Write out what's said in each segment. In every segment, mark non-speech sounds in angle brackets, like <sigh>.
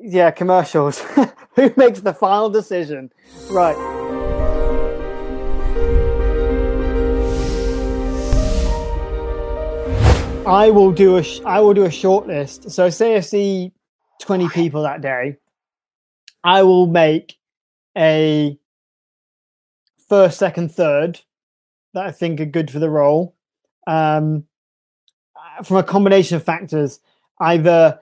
yeah, commercials. <laughs> Who makes the final decision? Right. I will do a sh- I will do a short list. So say I see 20 people that day, I will make a first, second, third that I think are good for the role. Um, from a combination of factors, either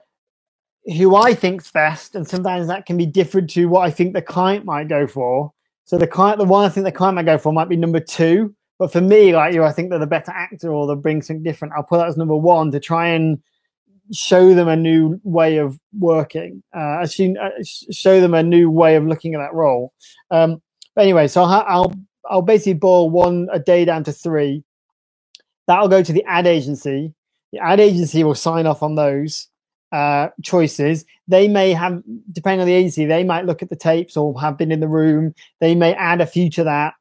who I think's best, and sometimes that can be different to what I think the client might go for. So the client, the one I think the client might go for, might be number two. But for me, like you, I think they're the better actor or they bring something different. I'll put that as number one to try and show them a new way of working. Uh, assume, uh, show them a new way of looking at that role. Um, but anyway, so I'll, I'll I'll basically boil one a day down to three. That'll go to the ad agency. The ad agency will sign off on those uh, choices. They may have, depending on the agency, they might look at the tapes or have been in the room. They may add a few to that.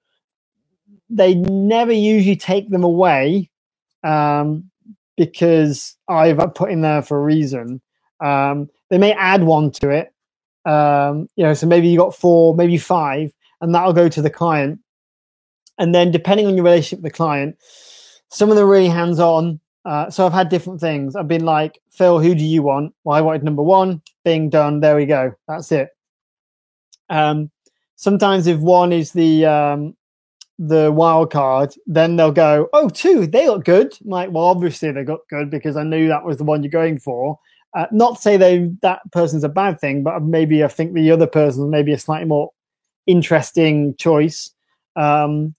They never usually take them away um, because I've put in there for a reason. Um, they may add one to it. Um, you know, so maybe you got four, maybe five, and that'll go to the client. And then, depending on your relationship with the client, some of them are really hands on. Uh, so I've had different things. I've been like, Phil, who do you want? Well, I wanted number one, being done. There we go. That's it. Um, sometimes if one is the um, the wild card, then they'll go, oh, two, they look good. I'm like, well, obviously they got good because I knew that was the one you're going for. Uh, not to say they that person's a bad thing, but maybe I think the other person maybe a slightly more interesting choice. Um,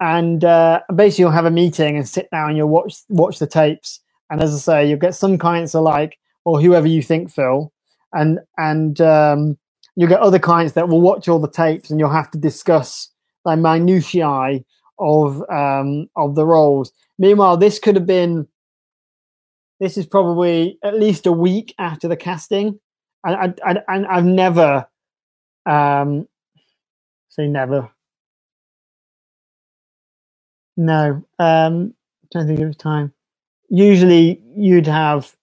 and uh, basically you'll have a meeting and sit down and you'll watch watch the tapes. And as i say you'll get some clients are like well whoever you think phil. And and um, you'll get other clients that will watch all the tapes and you'll have to discuss like minutiae of um, of the roles. Meanwhile this could have been this is probably at least a week after the casting. And I, I, I, i've never um say never no, um, don't think was time. Usually, you'd have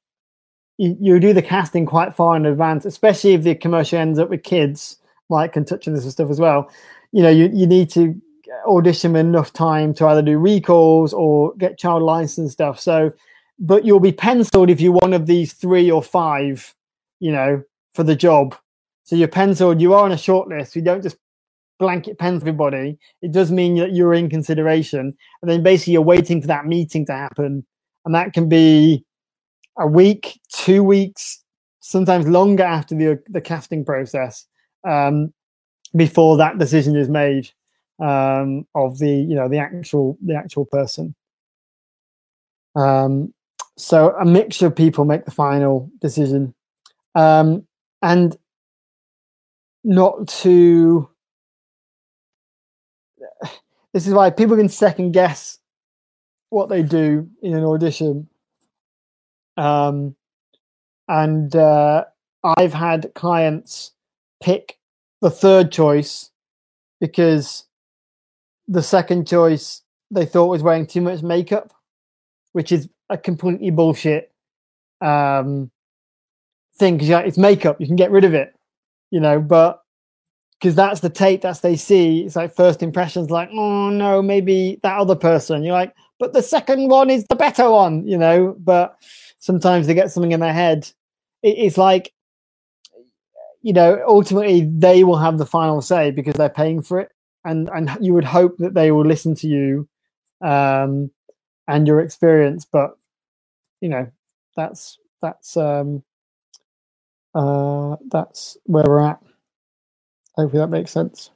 you, you do the casting quite far in advance, especially if the commercial ends up with kids, like and touching this and stuff as well. You know, you, you need to audition enough time to either do recalls or get child license stuff. So, but you'll be penciled if you're one of these three or five, you know, for the job. So you're penciled. You are on a short list. We don't just blanket pens everybody, it does mean that you're in consideration. And then basically you're waiting for that meeting to happen. And that can be a week, two weeks, sometimes longer after the, the casting process um, before that decision is made um, of the, you know, the actual, the actual person. Um, so a mixture of people make the final decision. Um, and not to this is why people can second guess what they do in an audition. Um, and uh, I've had clients pick the third choice because the second choice they thought was wearing too much makeup, which is a completely bullshit um, thing. Because it's makeup, you can get rid of it, you know. But because that's the tape that they see. It's like first impressions, like, oh no, maybe that other person. You're like, but the second one is the better one, you know. But sometimes they get something in their head. It, it's like, you know, ultimately they will have the final say because they're paying for it, and and you would hope that they will listen to you, um, and your experience. But you know, that's that's um, uh, that's where we're at. Hopefully that makes sense.